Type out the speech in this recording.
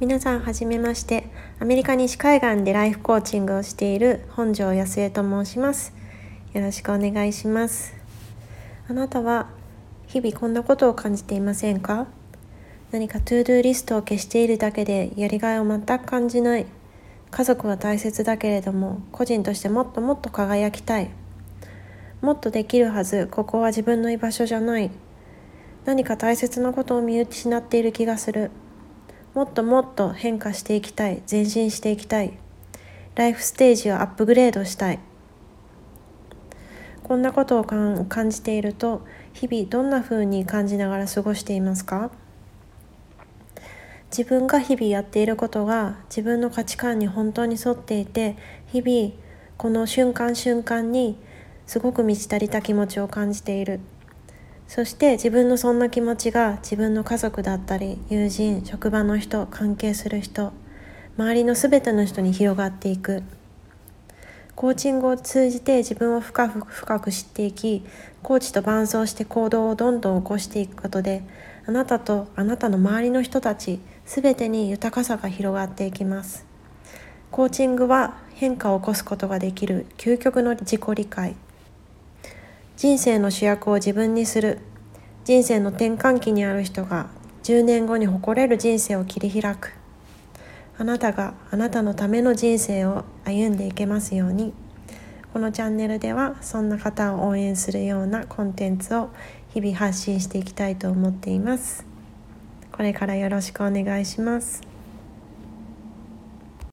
皆さんはじめまして。アメリカ西海岸でライフコーチングをしている本庄康江と申します。よろしくお願いします。あなたは日々こんなことを感じていませんか？何か ToDoリストを消しているだけでやりがいを全く感じない。家族は大切だけれども個人としてもっともっと輝きたい。もっとできるはずここは自分の居場所じゃない。何か大切なことを見失っている気がする。もっともっと変化していきたい前進していきたい。ライフステージをアップグレードしたい。こんなことを感じていると日々どんな風に感じながら過ごしていますか？自分が日々やっていることが自分の価値観に本当に沿っていて日々この瞬間瞬間にすごく満ち足りた気持ちを感じている。そして自分のそんな気持ちが自分の家族だったり友人職場の人関係する人周りの全ての人に広がっていく。コーチングを通じて自分を深く深く知っていきコーチと伴走して行動をどんどん起こしていくことであなたとあなたの周りの人たち全てに豊かさが広がっていきます。コーチングは変化を起こすことができる究極の自己理解。人生の主役を自分にする。人生の転換期にある人が10年後に誇れる人生を切り開く。あなたがあなたのための人生を歩んでいけますように。このチャンネルではそんな方を応援するようなコンテンツを日々発信していきたいと思っています。これからよろしくお願いします。